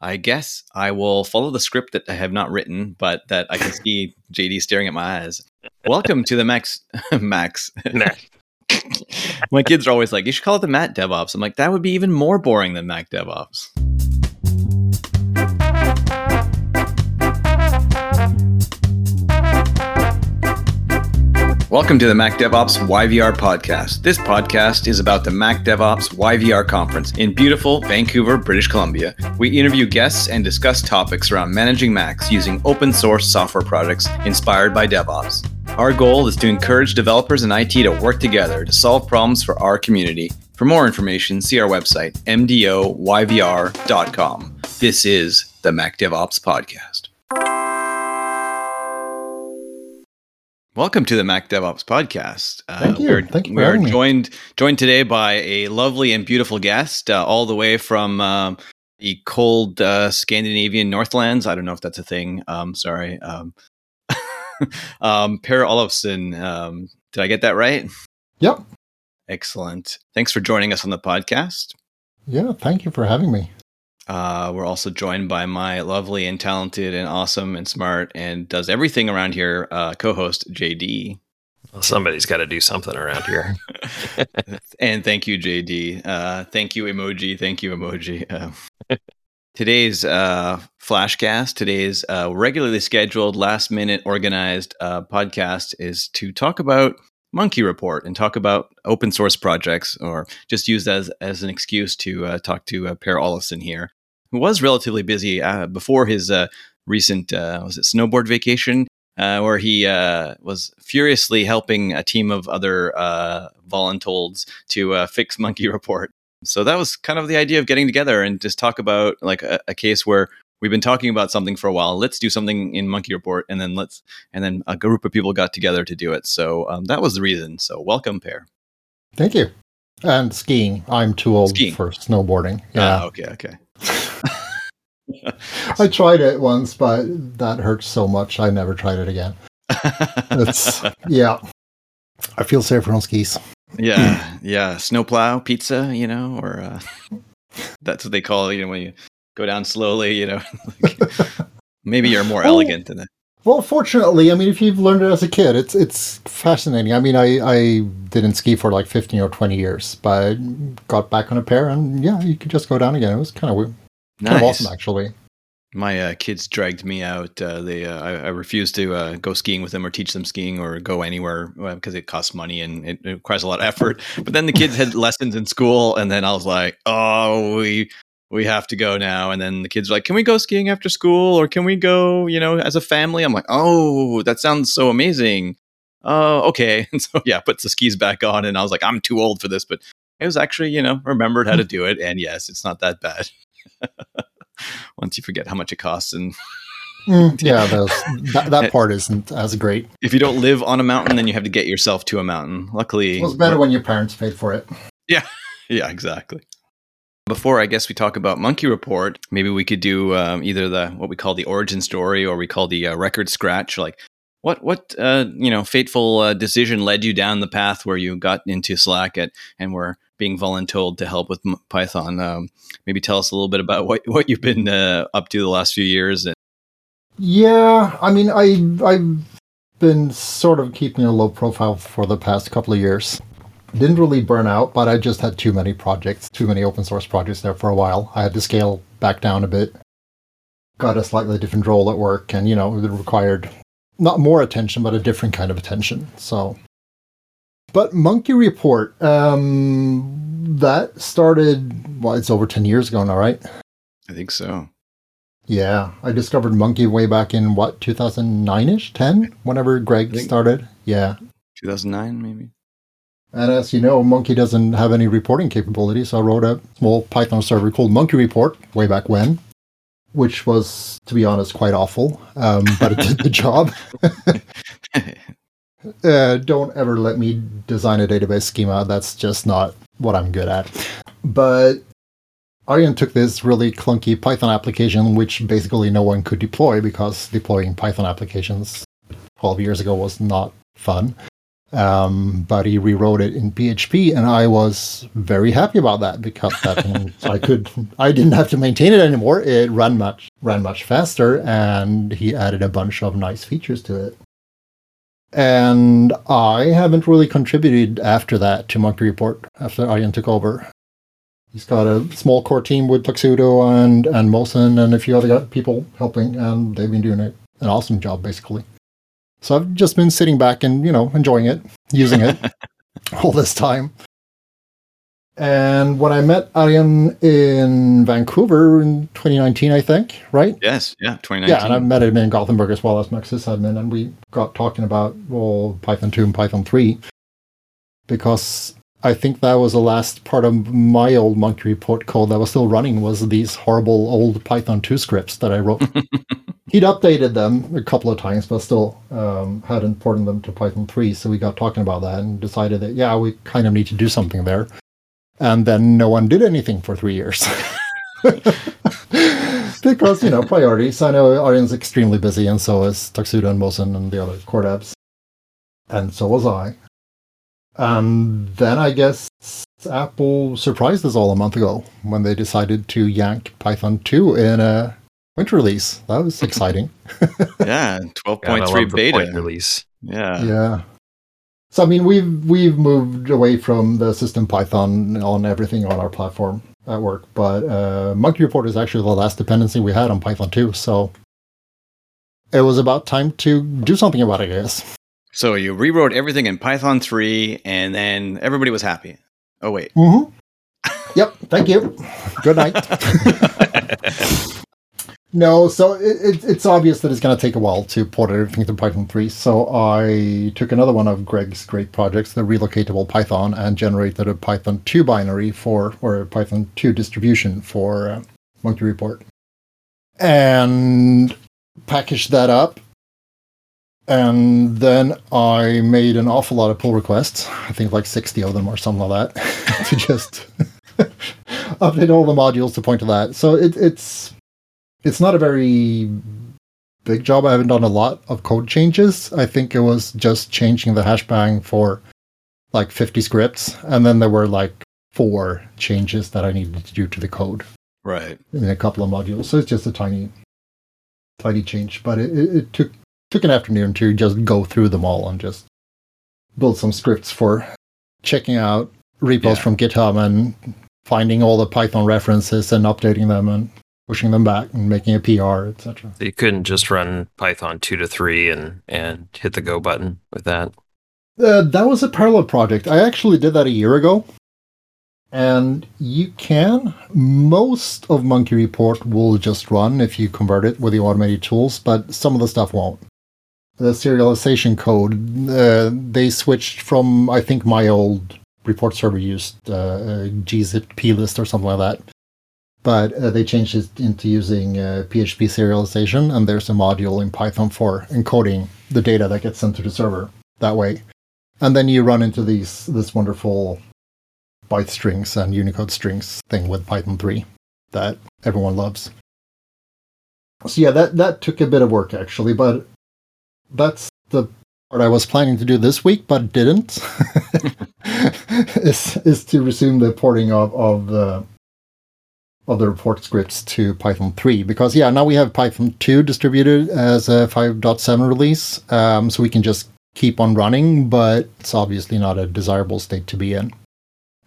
I guess I will follow the script that I have not written, but that I can see JD staring at my eyes. Welcome to the Max Max. My kids are always like, "You should call it the Matt DevOps." I'm like, that would be even more boring than Mac DevOps. Welcome to the Mac DevOps YVR podcast. This podcast is about the Mac DevOps YVR conference in beautiful Vancouver, British Columbia. We interview guests and discuss topics around managing Macs using open source software projects inspired by DevOps. Our goal is to encourage developers and IT to work together to solve problems for our community. For more information, see our website, mdoyvr.com. This is the Mac DevOps podcast. Welcome to the Mac DevOps podcast. Uh, Thank you. We're, Thank you we are joined joined today by a lovely and beautiful guest, uh, all the way from um, the cold uh, Scandinavian Northlands. I don't know if that's a thing. Um, sorry, um, um, Per Olofsson. Um, did I get that right? Yep. Excellent. Thanks for joining us on the podcast. Yeah. Thank you for having me. Uh, we're also joined by my lovely and talented and awesome and smart and does everything around here uh, co-host JD. Well, somebody's got to do something around here. and thank you, JD. Uh, thank you, emoji. Thank you, emoji. Uh, today's uh, flashcast, today's uh, regularly scheduled, last minute organized uh, podcast is to talk about MunkiReport and talk about open source projects, or just use that as, as an excuse to uh, talk to uh, Per Olofsson here, who was relatively busy uh, before his uh, recent, uh, was it snowboard vacation? uh, where he uh, was furiously helping a team of other uh, voluntolds to uh, fix Munki Report. So that was kind of the idea of getting together and just talk about like a, a case where we've been talking about something for a while. Let's do something in MunkiReport, and then let's and then a group of people got together to do it. So um, that was the reason. So welcome, Per. Thank you. And skiing. I'm too old Skiing. for snowboarding. Ah, Yeah. okay, okay. I tried it once, but that hurt so much. I never tried it again. It's yeah. I feel safer on skis. yeah, yeah. Snowplow pizza, you know, or uh, that's what they call it. You know, when you go down slowly, you know. Maybe you're more Oh. elegant than that. Well, fortunately, I mean, if you've learned it as a kid, it's it's fascinating. I mean, I I didn't ski for like 15 or 20 years, but got back on a pair, and yeah, you could just go down again. It was kind of weird, kind of awesome, actually. My uh, kids dragged me out. Uh, they, uh, I, I refused to uh, go skiing with them or teach them skiing or go anywhere uh, because it costs money and it, it requires a lot of effort. But then the kids had lessons in school, and then I was like, "Oh, we we have to go now." And then the kids were like, "Can we go skiing after school, or can we go, you know, as a family?" I'm like, "Oh, that sounds so amazing." Oh, okay. And so yeah, put the skis back on, and I was like, "I'm too old for this," but it was actually, you know, remembered how to do it, and yes, it's not that bad. Once you forget how much it costs and Mm, yeah, those, that that part isn't as great. if you don't live on a mountain, then you have to get yourself to a mountain. Luckily, It was better when your parents paid for it. yeah, Yeah, exactly. Before I guess we talk about MunkiReport, maybe we could do um, either the what we call the origin story or we call the uh, record scratch. Like, what what uh, you know fateful uh, decision led you down the path where you got into Slack at and were being voluntold to help with Python? Um, maybe tell us a little bit about what what you've been uh, up to the last few years. And Yeah, I mean, I I've been sort of keeping a low profile for the past couple of years. Didn't really burn out, but I just had too many projects, too many open source projects there for a while. I had to scale back down a bit. Got a slightly different role at work, and you know, it required not more attention, but a different kind of attention. So, but MunkiReport, um, that started. Well, it's over ten years ago now, right? I think so. Yeah, I discovered Munki way back in what 2009ish, 10, whenever Greg started. Yeah, 2009, maybe. and as you know, Munki doesn't have any reporting capability, so I wrote a small Python server called MunkiReport way back when, which was, to be honest, quite awful, um, but it did the job. Uh, don't ever let me design a database schema. That's just not what I'm good at. But Arjen took this really clunky Python application, which basically no one could deploy because deploying Python applications 12 years ago was not fun. Um, but he rewrote it in PHP, and I was very happy about that because that means I could, I didn't have to maintain it anymore. It ran much, ran much faster, and he added a bunch of nice features to it. And I haven't really contributed after that to MunkiReport after Arjen took over. He's got a small core team with Tuxedo and and Mosen and a few other people helping, and they've been doing a, an awesome job basically. So I've just been sitting back and you know enjoying it, using it all this time. And when I met Arjen in Vancouver in 2019, I think, right? Yes, yeah, 2019. Yeah, and I met him in Gothenburg as well as MacSysAdmin, and we got talking about well Python 2 and Python 3 because I think that was the last part of my old MunkiReport code that was still running was these horrible old Python 2 scripts that I wrote. He'd updated them a couple of times, but still um, hadn't ported them to Python 3. So we got talking about that and decided that, yeah, we kind of need to do something there. And then no one did anything for three years. because, you know, priorities. I know Arjen's extremely busy, and so is Tuxedo and Mosen and the other core devs. And so was I. And then I guess Apple surprised us all a month ago when they decided to yank Python 2 in a winter release. That was exciting. yeah, 12.3 beta release. Yeah. Yeah. So I mean we've we've moved away from the system Python on everything on our platform at work, but uh, MunkiReport is actually the last dependency we had on Python 2, so it was about time to do something about it, I guess. So you rewrote everything in Python 3, and then everybody was happy. Oh, wait. Mm-hmm. Yep. Thank you. Good night. no, so it, it, it's obvious that it's going to take a while to port everything to Python 3. So I took another one of Greg's great projects, the relocatable Python, and generated a Python 2 binary for, or a Python 2 distribution for uh, MunkiReport. And packaged that up and then I made an awful lot of pull requests. I think like 60 of them or something like that to just update all the modules to point to that. So it, it's it's not a very big job. I haven't done a lot of code changes. I think it was just changing the hashbang for like 50 scripts, and then there were like four changes that I needed to do to the code. Right. In a couple of modules. So it's just a tiny tiny change, but it, it, took took an afternoon to just go through them all and just build some scripts for checking out repos yeah. from GitHub and finding all the Python references and updating them and pushing them back and making a PR, etc. So you couldn't just run Python two to three and and hit the go button with that. Uh, that was a parallel project. I actually did that a year ago. And you can. Most of MunkiReport will just run if you convert it with the automated tools, but some of the stuff won't the serialization code, uh, they switched from I think my old report server used uh, gzip plist or something like that, but uh, they changed it into using PHP uh, serialization, and there's a module in Python for encoding the data that gets sent to the server that way, and then you run into these this wonderful byte strings and Unicode strings thing with Python 3 that everyone loves. So yeah, that that took a bit of work actually, but that's the part I was planning to do this week, but didn't. is is to resume the porting of of the of the report scripts to Python 3 because yeah now we have Python 2 distributed as a 5.7 release, um, so we can just keep on running, but it's obviously not a desirable state to be in.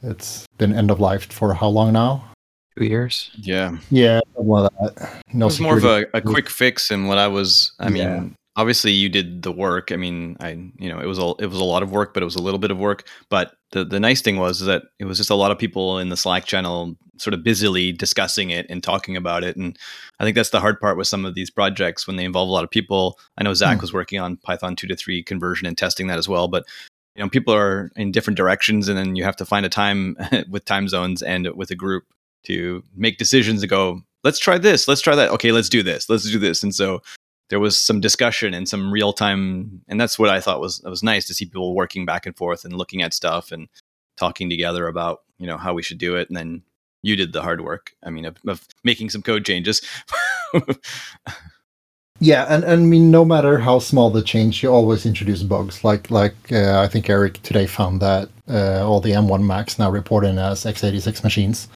It's been end of life for how long now? Two years. Yeah. Yeah. Well, that. No. It was more of a, a quick fix, and what I was. I mean, obviously you did the work. I mean, I you know it was a it was a lot of work, but it was a little bit of work. But the the nice thing was that it was just a lot of people in the Slack channel sort of busily discussing it and talking about it. And I think that's the hard part with some of these projects when they involve a lot of people. I know Zach mm. was working on Python two to three conversion and testing that as well, but you know people are in different directions, and then you have to find a time with time zones and with a group to make decisions to go let's try this let's try that okay let's do this let's do this and so there was some discussion and some real time and that's what i thought was was nice to see people working back and forth and looking at stuff and talking together about you know how we should do it and then you did the hard work i mean of, of making some code changes Yeah, and, and I mean, no matter how small the change, you always introduce bugs. Like like uh, I think Eric today found that uh, all the M1 Macs now report in as x86 machines.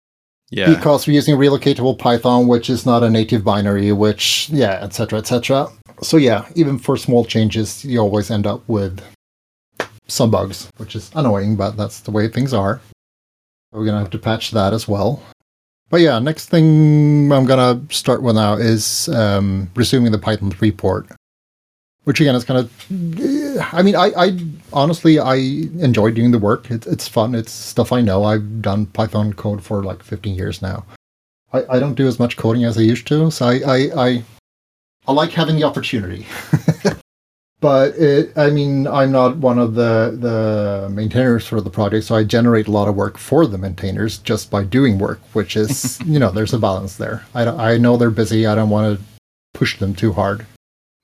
Yeah. Because we're using relocatable Python, which is not a native binary, which yeah, etc. etc. So yeah, even for small changes, you always end up with some bugs, which is annoying, but that's the way things are. We're gonna have to patch that as well. But yeah, next thing I'm gonna start with now is um, resuming the Python 3 port, which again is kind of. I mean, I, I honestly I enjoy doing the work. It, it's fun. It's stuff I know. I've done Python code for like 15 years now. I, I don't do as much coding as I used to, so I I, I, I like having the opportunity. but it, I mean, I'm not one of the the maintainers for the project, so I generate a lot of work for the maintainers just by doing work, which is you know there's a balance there. I I know they're busy. I don't want to push them too hard.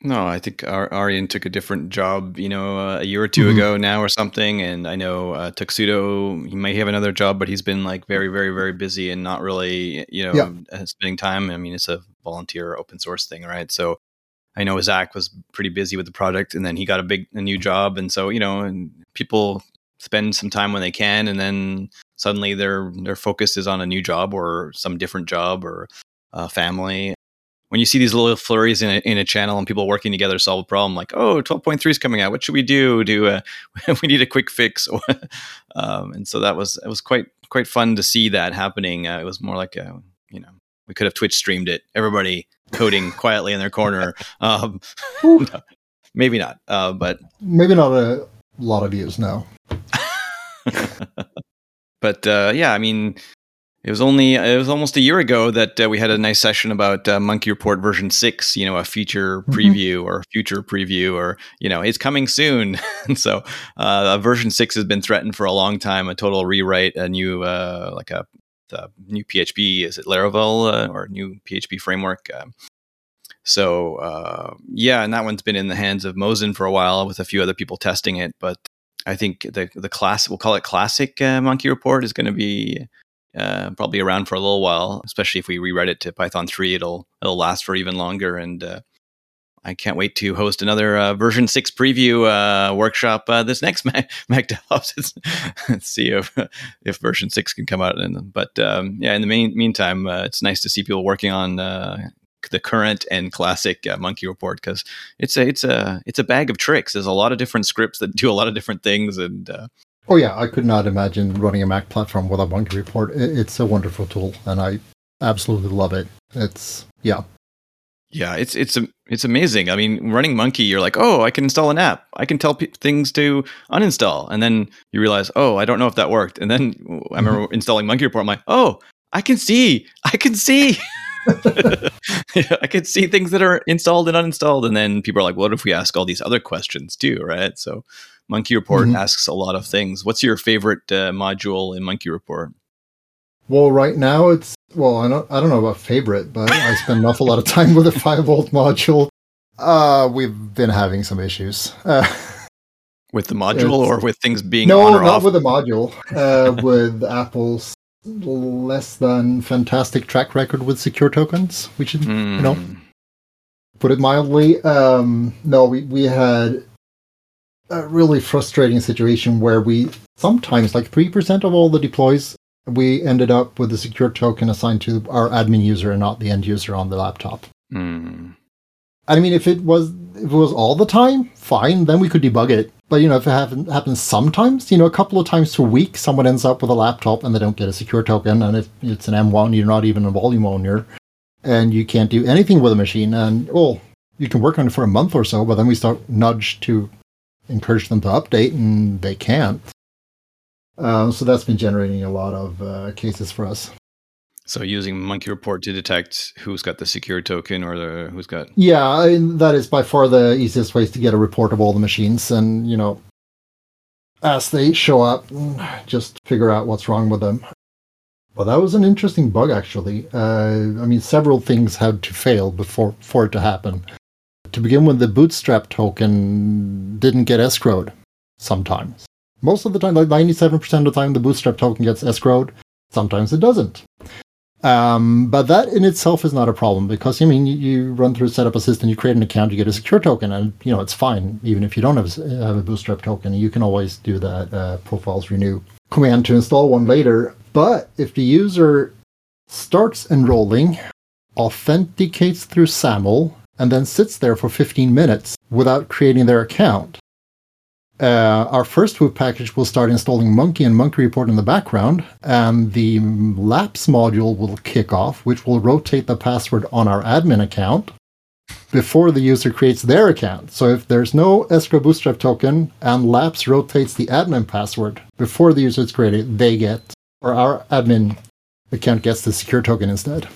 No, I think Ar- Arjen took a different job, you know, uh, a year or 2 Mhm. ago now or something. And I know uh, Tuxedo, he might have another job, but he's been like very, very, very busy and not really, you know, Yeah. uh, spending time. I mean, it's a volunteer open source thing, right? So I know Zach was pretty busy with the project, and then he got a big a new job, and so you know, and people spend some time when they can, and then suddenly their their focus is on a new job or some different job or uh, family when you see these little flurries in a, in a channel and people working together to solve a problem, like, oh, 12.3 is coming out. What should we do? Do uh, we need a quick fix? um, and so that was it was quite quite fun to see that happening. Uh, it was more like a you know we could have Twitch streamed it. Everybody coding quietly in their corner. Um, no, maybe not, uh, but Maybe not a lot of views now. but uh, yeah, I mean, it was only it was almost a year ago that uh, we had a nice session about uh, MunkiReport version six. You know, a feature Mhm. preview or future preview, or you know, it's coming soon. and so, uh, version six has been threatened for a long time. A total rewrite, a new uh, like a, a new PHP. Is it Laravel uh, or new PHP framework? Um, so uh, yeah, and that one's been in the hands of Mosen for a while, with a few other people testing it. But I think the the class we'll call it classic uh, MunkiReport is going to be uh, probably around for a little while. Especially if we rewrite it to Python three, it'll it'll last for even longer. And uh, I can't wait to host another uh, version six preview uh, workshop uh, this next Mac, Mac DevOps. Let's see if if version six can come out. And but um, yeah, in the main, meantime, uh, it's nice to see people working on. Uh, the current and classic uh, MunkiReport because it's a it's a it's a bag of tricks there's a lot of different scripts that do a lot of different things and Oh yeah, I could not imagine running a Mac platform without MunkiReport. It's a wonderful tool, and I absolutely love it. It's yeah, yeah it's it's it's amazing. I mean running Munki you're like oh i can install an app. I can tell pe- things to uninstall. And then you realize oh i don't know if that worked. And then i remember mm-hmm. installing MunkiReport i'm like oh i can see. I can see. I can see things that are installed and uninstalled. And then people are like what if we ask all these other questions too? Right? So MunkiReport Mhm. asks a lot of things what's your favorite uh, module in MunkiReport Well, right now it's well, I don't, I don't know about favorite, but I spend an awful lot of time with the FileVault module. Uh, we've been having some issues. Uh, with the module or with things being no, on or not off with the module. Uh, with Apple's less than fantastic track record with secure tokens, which is know, Hmm. put it mildly. Um, no, we, we had a really frustrating situation where we sometimes, like 3% of all the deploys, we ended up with a secure token assigned to our admin user and not the end user on the laptop. Hmm. I mean, if it was if it was all the time, fine, then we could debug it. But you know, if it happen, happens sometimes, you know, a couple of times per week, someone ends up with a laptop and they don't get a secure token, and if it's an M1, you're not even a volume owner, and you can't do anything with the machine. And well, you can work on it for a month or so, but then we start nudge to encourage them to update, and they can't. Um, so that's been generating a lot of uh, cases for us. So using MunkiReport to detect who's got the secure token or the who's got Yeah, I mean, that is by far the easiest ways to get a report of all the machines, and you know, as they show up, just figure out what's wrong with them. Well, that was an interesting bug, actually. Uh, I mean, several things had to fail before for it to happen. To begin with, the bootstrap token didn't get escrowed. Sometimes, most of the time, like ninety-seven percent of the time, the bootstrap token gets escrowed. Sometimes it doesn't. Um, but that in itself is not a problem because I mean you, you run through setup assistant, you create an account, you get a secure token, and you know it's fine even if you don't have, have a Bootstrap token. You can always do that uh, profiles renew command to install one later. But if the user starts enrolling, authenticates through SAML, and then sits there for 15 minutes without creating their account, uh, our first WOOP package will start installing Munki and MunkiReport in the background, and the Laps module will kick off, which will rotate the password on our admin account before the user creates their account. So if there's no escrow bootstrap token and Laps rotates the admin password before the user is created, they get, or our admin account gets the secure token instead.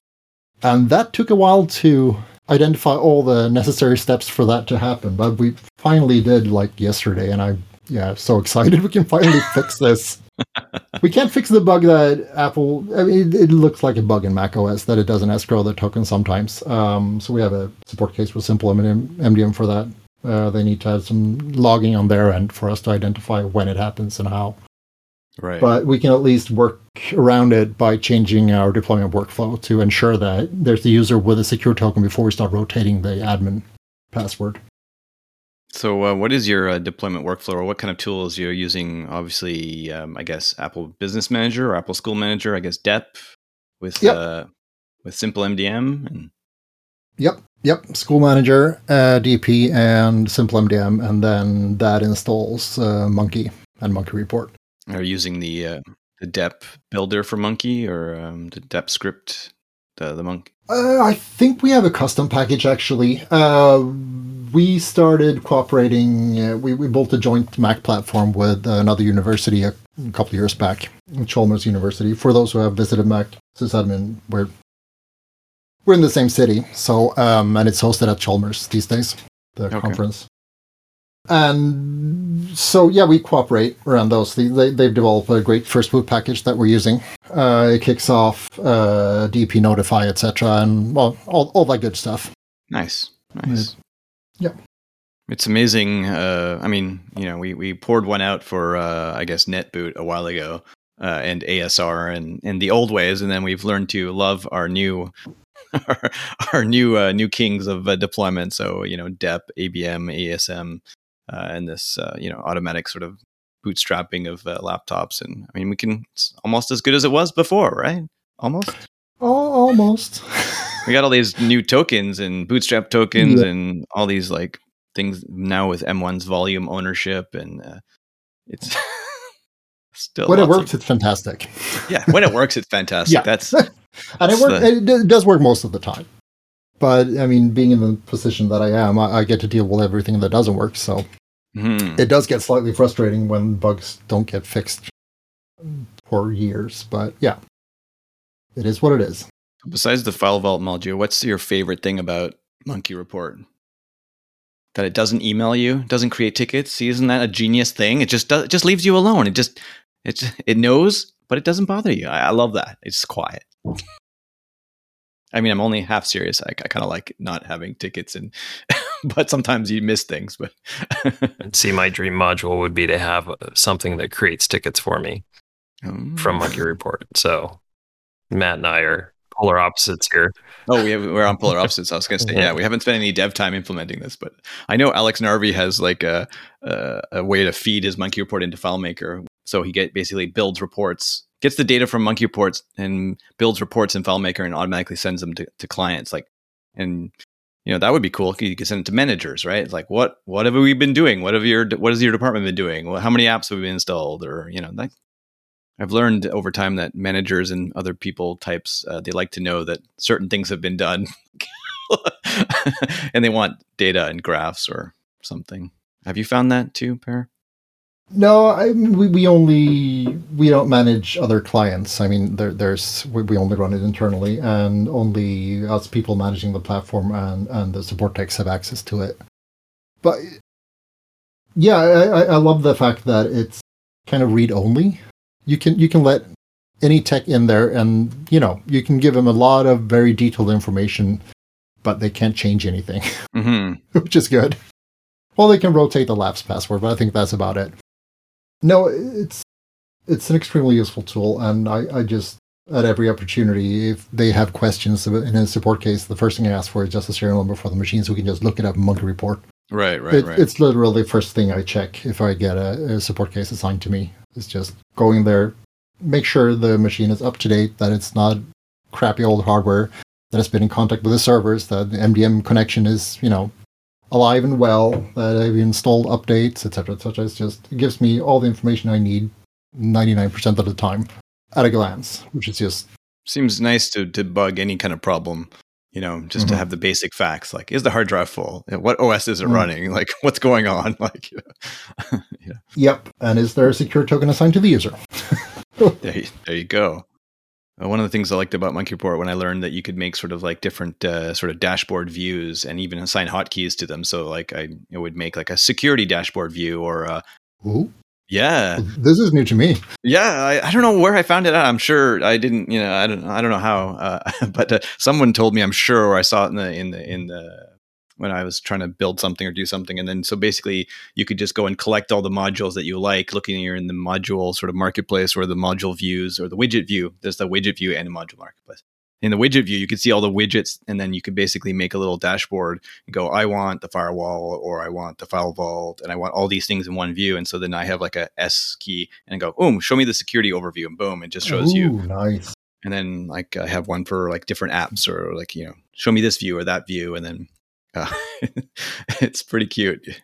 And that took a while to identify all the necessary steps for that to happen. But we finally did like yesterday, and I'm yeah, so excited we can finally fix this. we can't fix the bug that Apple. I mean, it, it, looks like a bug in Mac OS that it doesn't escrow the token sometimes. Um, so we have a support case with simple MDM, MDM for that. Uh, they need to have some logging on their end for us to identify when it happens and how. Right. But we can at least work around it by changing our deployment workflow to ensure that there's the user with a secure token before we start rotating the admin password. So, uh, what is your uh, deployment workflow, or what kind of tools you're using? Obviously, um, I guess Apple Business Manager or Apple School Manager. I guess DEP with yep. uh, with Simple MDM. And... Yep, yep. School Manager, uh, DEP, and Simple MDM, and then that installs uh, Munki and MunkiReport. Are you using the uh, the DEP builder for Munki or um, the DEP script, the the Munki? Uh, I think we have a custom package actually. Uh, we started cooperating. Uh, we we built a joint Mac platform with another university a, a couple of years back, Chalmers University. For those who have visited Mac sysadmin, we're we're in the same city, so um, and it's hosted at Chalmers these days. The okay. conference. And so, yeah, we cooperate around those. They, they, have developed a great first boot package that we're using. Uh, it kicks off uh, DEPNotify, etc., and well, all, all that good stuff. Nice, nice. Yeah. It's amazing. Uh, I mean, you know, we, we poured one out for, uh, I guess, NetBoot a while ago, uh, and ASR and, and the old ways, and then we've learned to love our new our, our new uh, new kings of uh, deployment. So you know, DEP, ABM, ASM, uh, and this uh, you know automatic sort of bootstrapping of uh, laptops. And I mean, we can it's almost as good as it was before, right? Almost. Oh, almost. we got all these new tokens and bootstrap tokens yeah. and all these like things now with M1's volume ownership, and uh, it's. Still when it works, of, it's fantastic. yeah, when it works, it's fantastic. yeah. That's and it works. It does work most of the time. But I mean, being in the position that I am, I, I get to deal with everything that doesn't work. So mm-hmm. it does get slightly frustrating when bugs don't get fixed for years. But yeah, it is what it is. Besides the file vault module, what's your favorite thing about MunkiReport? That it doesn't email you, doesn't create tickets. See, isn't that a genius thing? It just does, it just leaves you alone. It just it it knows, but it doesn't bother you. I, I love that. It's quiet. I mean, I'm only half serious. I, I kind of like not having tickets, and but sometimes you miss things. But see, my dream module would be to have uh, something that creates tickets for me um. from MunkiReport. So Matt and I are polar opposites here. Oh, we have, we're on polar opposites. I was going to say, yeah, we haven't spent any dev time implementing this, but I know Alex Narvey has like a, a, a way to feed his MunkiReport into FileMaker. So he get basically builds reports gets the data from MunkiReports and builds reports in FileMaker and automatically sends them to, to clients. Like, and you know that would be cool. You could send it to managers, right? It's like, what what have we been doing? What have your what has your department been doing? Well, how many apps have we installed? Or you know, like, I've learned over time that managers and other people types uh, they like to know that certain things have been done, and they want data and graphs or something. Have you found that too, Per? No, I we, we only we don't manage other clients. I mean, there, there's we, we only run it internally, and only us people managing the platform and and the support techs have access to it. But yeah, I, I love the fact that it's kind of read only. You can you can let any tech in there, and you know you can give them a lot of very detailed information, but they can't change anything, mm-hmm. which is good. Well, they can rotate the Laps password, but I think that's about it. No, it's it's an extremely useful tool, and I, I just at every opportunity. If they have questions in a support case, the first thing I ask for is just a serial number for the machine so we can just look it up in MunkiReport. Right, right, it, right. It's literally the first thing I check if I get a, a support case assigned to me. It's just going there, make sure the machine is up to date, that it's not crappy old hardware, that it's been in contact with the servers, that the MDM connection is, you know, alive and well, that I've installed updates, etc., etc. It's just it gives me all the information I need 99% of the time at a glance, which is just seems nice to debug any kind of problem. You know, just mm-hmm. to have the basic facts like is the hard drive full? What OS is it mm-hmm. running? Like what's going on? Like, yeah. Yep. And is there a secure token assigned to the user? there, you, there you go. Uh, one of the things I liked about MunkiReport when I learned that you could make sort of like different uh, sort of dashboard views and even assign hotkeys to them. So like I it would make like a security dashboard view or a Ooh. Yeah, this is new to me. Yeah, I, I, don't know where I found it out. I'm sure I didn't. You know, I don't. I don't know how. Uh, but uh, someone told me. I'm sure, or I saw it in the in the in the when I was trying to build something or do something. And then so basically you could just go and collect all the modules that you like, looking here in the module sort of marketplace or the module views or the widget view. There's the widget view and the module marketplace. In the widget view, you could see all the widgets, and then you could basically make a little dashboard and go, I want the firewall, or I want the file vault, and I want all these things in one view. And so then I have like a S key and go, boom, show me the security overview, and boom, it just shows Ooh, you. Nice. And then like I have one for like different apps, or like you know, show me this view or that view, and then uh, it's pretty cute.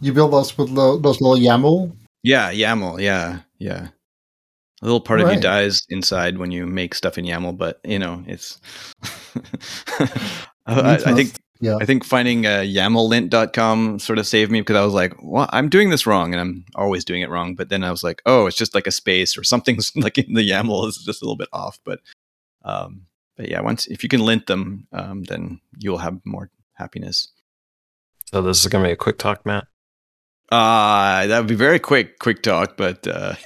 You build those with lo- those little YAML? Yeah, YAML. Yeah, yeah. A little part right. of you dies inside when you make stuff in YAML, but you know it's. I, I, think yeah. I think finding uh, YAMLlint.com sort of saved me because I was like, "Well, I'm doing this wrong," and I'm always doing it wrong. But then I was like, "Oh, it's just like a space or something's like in the YAML is just a little bit off." But, um, but yeah, once if you can lint them, um, then you'll have more happiness. So this is gonna be a quick talk, Matt. Uh, that would be very quick, quick talk, but uh,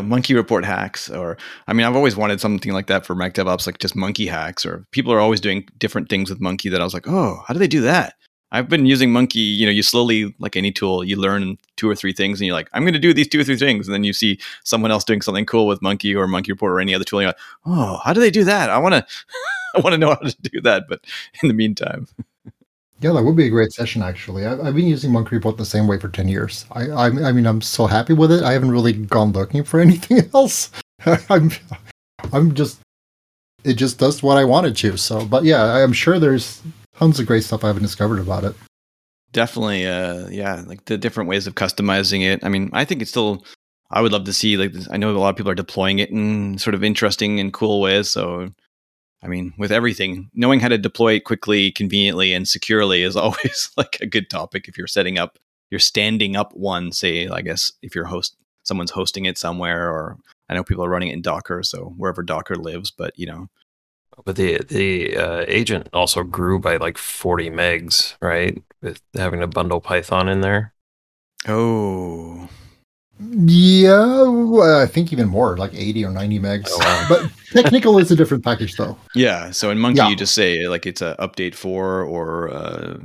MunkiReport hacks, or I mean, I've always wanted something like that for Mac DevOps, like just Munki hacks, or people are always doing different things with Munki that I was like, oh, how do they do that? I've been using Munki, you know, you slowly, like any tool, you learn two or three things and you're like, I'm going to do these two or three things. And then you see someone else doing something cool with Munki or MunkiReport or any other tool. And you're like, oh, how do they do that? I want to, I want to know how to do that. But in the meantime. Yeah, that would be a great session. Actually, I've, I've been using MunkiReport the same way for ten years. I, I, I mean, I'm so happy with it. I haven't really gone looking for anything else. I'm, I'm just, it just does what I wanted to. So, but yeah, I'm sure there's tons of great stuff I haven't discovered about it. Definitely, uh, yeah, like the different ways of customizing it. I mean, I think it's still. I would love to see like I know a lot of people are deploying it in sort of interesting and cool ways. So I mean, with everything, knowing how to deploy it quickly, conveniently, and securely is always like a good topic if you're setting up, you're standing up one, say, I guess, if you're host, someone's hosting it somewhere, or I know people are running it in Docker, so wherever Docker lives, but you know. But the the uh, agent also grew by like 40 megs, right? With having to bundle Python in there. Oh, yeah, I think even more, like 80 or 90 megs. Oh, wow. But technical is a different package, though. Yeah. So in Munki, yeah. you just say like it's a update for or. Uh,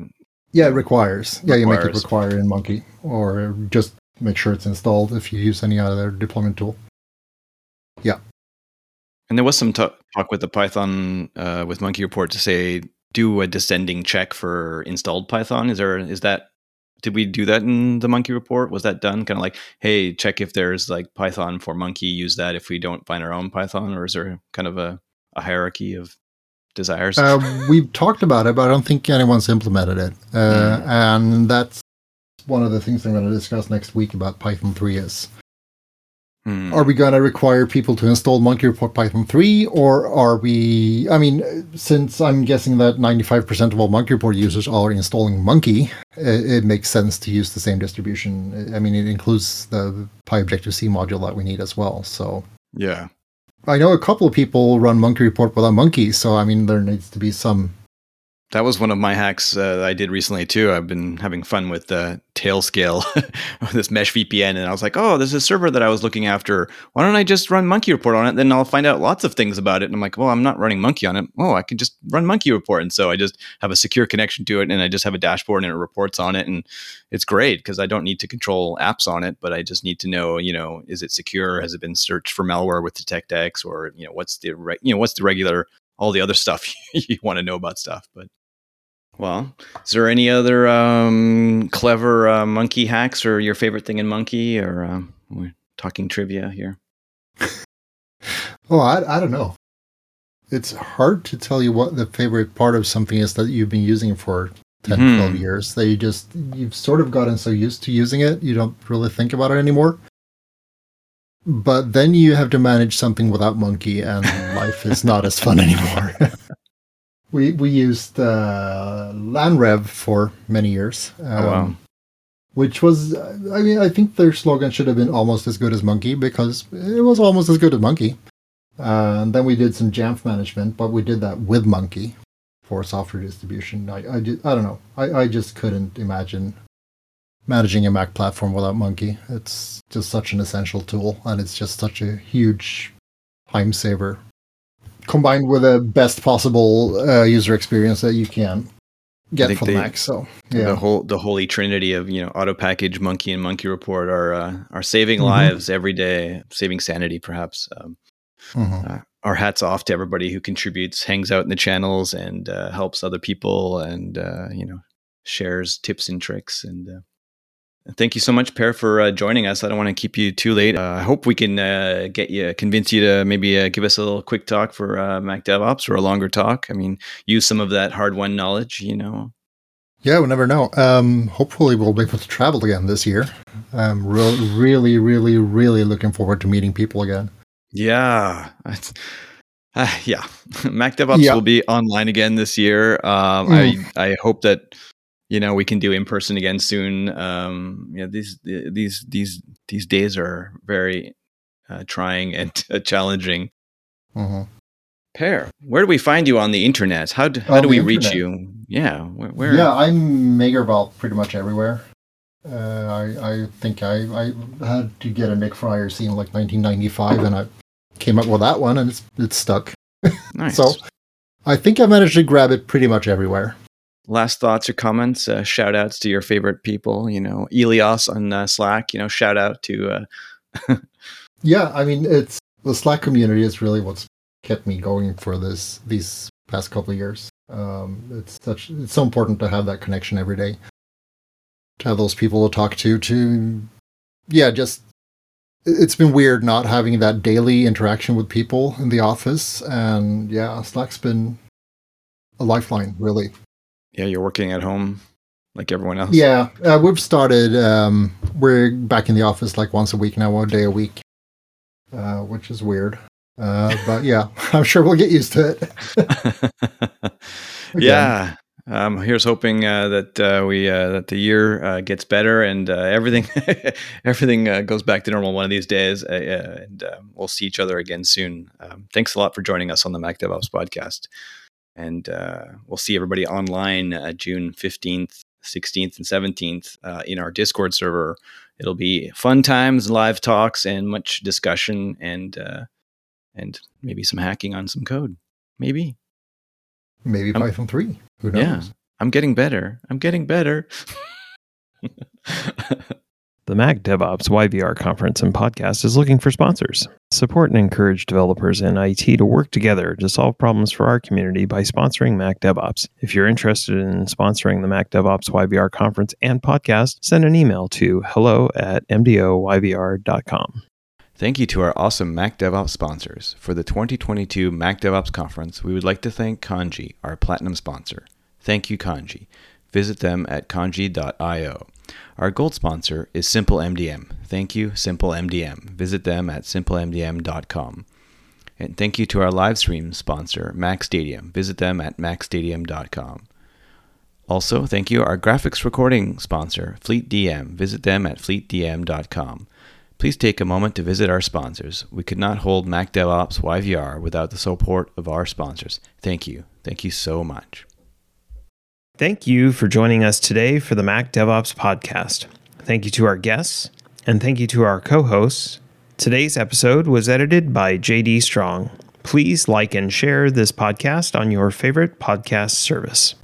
yeah, it requires. Yeah, you make it require in Munki, or just make sure it's installed if you use any other deployment tool. Yeah. And there was some t- talk with the Python uh, with MunkiReport to say do a descending check for installed Python. Is there is that did we do that in the MunkiReport? Was that done? Kind of like hey check if there's like python for Munki use that if we don't find our own python or is there kind of a, a hierarchy of desires? Uh, we've talked about it but i don't think anyone's implemented it. Uh, mm. and that's one of the things i'm going to discuss next week about python 3 Hmm. Are we going to require people to install MunkiReport Python 3, or are we? I mean, since I'm guessing that 95% of all MunkiReport users are installing Munki, it, it makes sense to use the same distribution. I mean, it includes the PyObjective C module that we need as well. So, yeah. I know a couple of people run MunkiReport without Munki, so I mean, there needs to be some that was one of my hacks uh, I did recently too. I've been having fun with the Tailscale, this Mesh VPN, and I was like, "Oh, there's a server that I was looking after. Why don't I just run MunkiReport on it? Then I'll find out lots of things about it." And I'm like, "Well, I'm not running Munki on it. Oh, I can just run MunkiReport." And so I just have a secure connection to it, and I just have a dashboard and it reports on it, and it's great because I don't need to control apps on it, but I just need to know, you know, is it secure? Has it been searched for malware with DetectX, or you know, what's the re- you know what's the regular all the other stuff you want to know about stuff, but well, is there any other um, clever uh, Munki hacks or your favorite thing in Munki or um, we're talking trivia here? oh, I, I don't know. It's hard to tell you what the favorite part of something is that you've been using for 10, mm-hmm. 12 years. That you just, you've sort of gotten so used to using it, you don't really think about it anymore. But then you have to manage something without Munki, and life is not as fun anymore. We we used uh, LANREV for many years. Um, oh, wow. Um, which was, I mean, I think their slogan should have been almost as good as Munki because it was almost as good as Munki. Uh, and then we did some Jamf management, but we did that with Munki for software distribution. I I, did, I don't know. I, I just couldn't imagine managing a Mac platform without Munki. It's just such an essential tool, and it's just such a huge time saver combined with the best possible uh, user experience that you can get for the Mac. So yeah, the whole the holy trinity of you know auto package, Munki, and MunkiReport are uh, are saving mm-hmm. lives every day, saving sanity perhaps. Um, mm-hmm. uh, our hats off to everybody who contributes, hangs out in the channels, and uh, helps other people, and uh, you know shares tips and tricks and uh, Thank you so much, Per, for uh, joining us. I don't want to keep you too late. Uh, I hope we can uh, get you, convince you to maybe uh, give us a little quick talk for uh, Mac DevOps or a longer talk. I mean, use some of that hard won knowledge, you know. Yeah, we never know. Um, hopefully, we'll be able to travel again this year. I'm re- really, really, really looking forward to meeting people again. Yeah. Uh, yeah. Mac DevOps yeah. will be online again this year. Um, mm. I, I hope that you know we can do in person again soon. Um, you know, these these these these days are very uh, trying and uh, challenging. Mm-hmm. Where do we find you on the internet? How do, how do we internet. reach you? Yeah, where, where? Yeah, I'm MagerValp pretty much everywhere. Uh, I I think I I had to get a Nick Fryer scene like 1995, and I came up with that one, and it's it's stuck. Nice. so I think I managed to grab it pretty much everywhere last thoughts or comments? Uh, shout outs to your favorite people you know elias on uh, slack you know shout out to uh... yeah i mean it's the slack community is really what's kept me going for this these past couple years. Um, it's such it's so important to have that connection every day. To have those people to talk to to yeah just it's been weird not having that daily interaction with people in the office. And yeah slack's been a lifeline really yeah, you're working at home like everyone else. Yeah, uh, we've started. Um, we're back in the office like once a week now, one day a week, uh, which is weird. Uh, but yeah, I'm sure we'll get used to it. yeah. Um, here's hoping uh, that uh, we uh, that the year uh, gets better and uh, everything everything uh, goes back to normal one of these days, and we'll see each other again soon. Um, thanks a lot for joining us on the Mac DevOps podcast. And uh, we'll see everybody online uh, June 15th, 16th, and 17th uh, in our Discord server. It'll be fun times, live talks, and much discussion, and uh, and maybe some hacking on some code. Maybe. Maybe Python 3. Who knows? Yeah, I'm getting better. I'm getting better. The Mac DevOps YVR conference and podcast is looking for sponsors. Support and encourage developers and IT to work together to solve problems for our community by sponsoring Mac DevOps. If you're interested in sponsoring the Mac DevOps YVR conference and podcast, send an email to hello at mdoyvr.com. Thank you to our awesome Mac DevOps sponsors. For the 2022 Mac DevOps conference, we would like to thank Kandji, our platinum sponsor. Thank you, Kandji. Visit them at kandji.io. Our gold sponsor is Simple MDM. Thank you, Simple MDM. Visit them at simplemdm.com. And thank you to our live stream sponsor, Mac Stadium. Visit them at macstadium.com. Also, thank you our graphics recording sponsor, FleetDM. Visit them at fleetdm.com. Please take a moment to visit our sponsors. We could not hold Mac DevOps YVR without the support of our sponsors. Thank you. Thank you so much. Thank you for joining us today for the Mac DevOps podcast. Thank you to our guests, and thank you to our co hosts. Today's episode was edited by JD Strong. Please like and share this podcast on your favorite podcast service.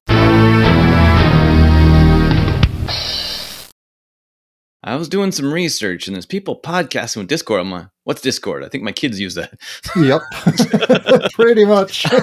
I was doing some research and there's people podcasting with Discord. I'm like, what's Discord? I think my kids use that. Yep. Pretty much.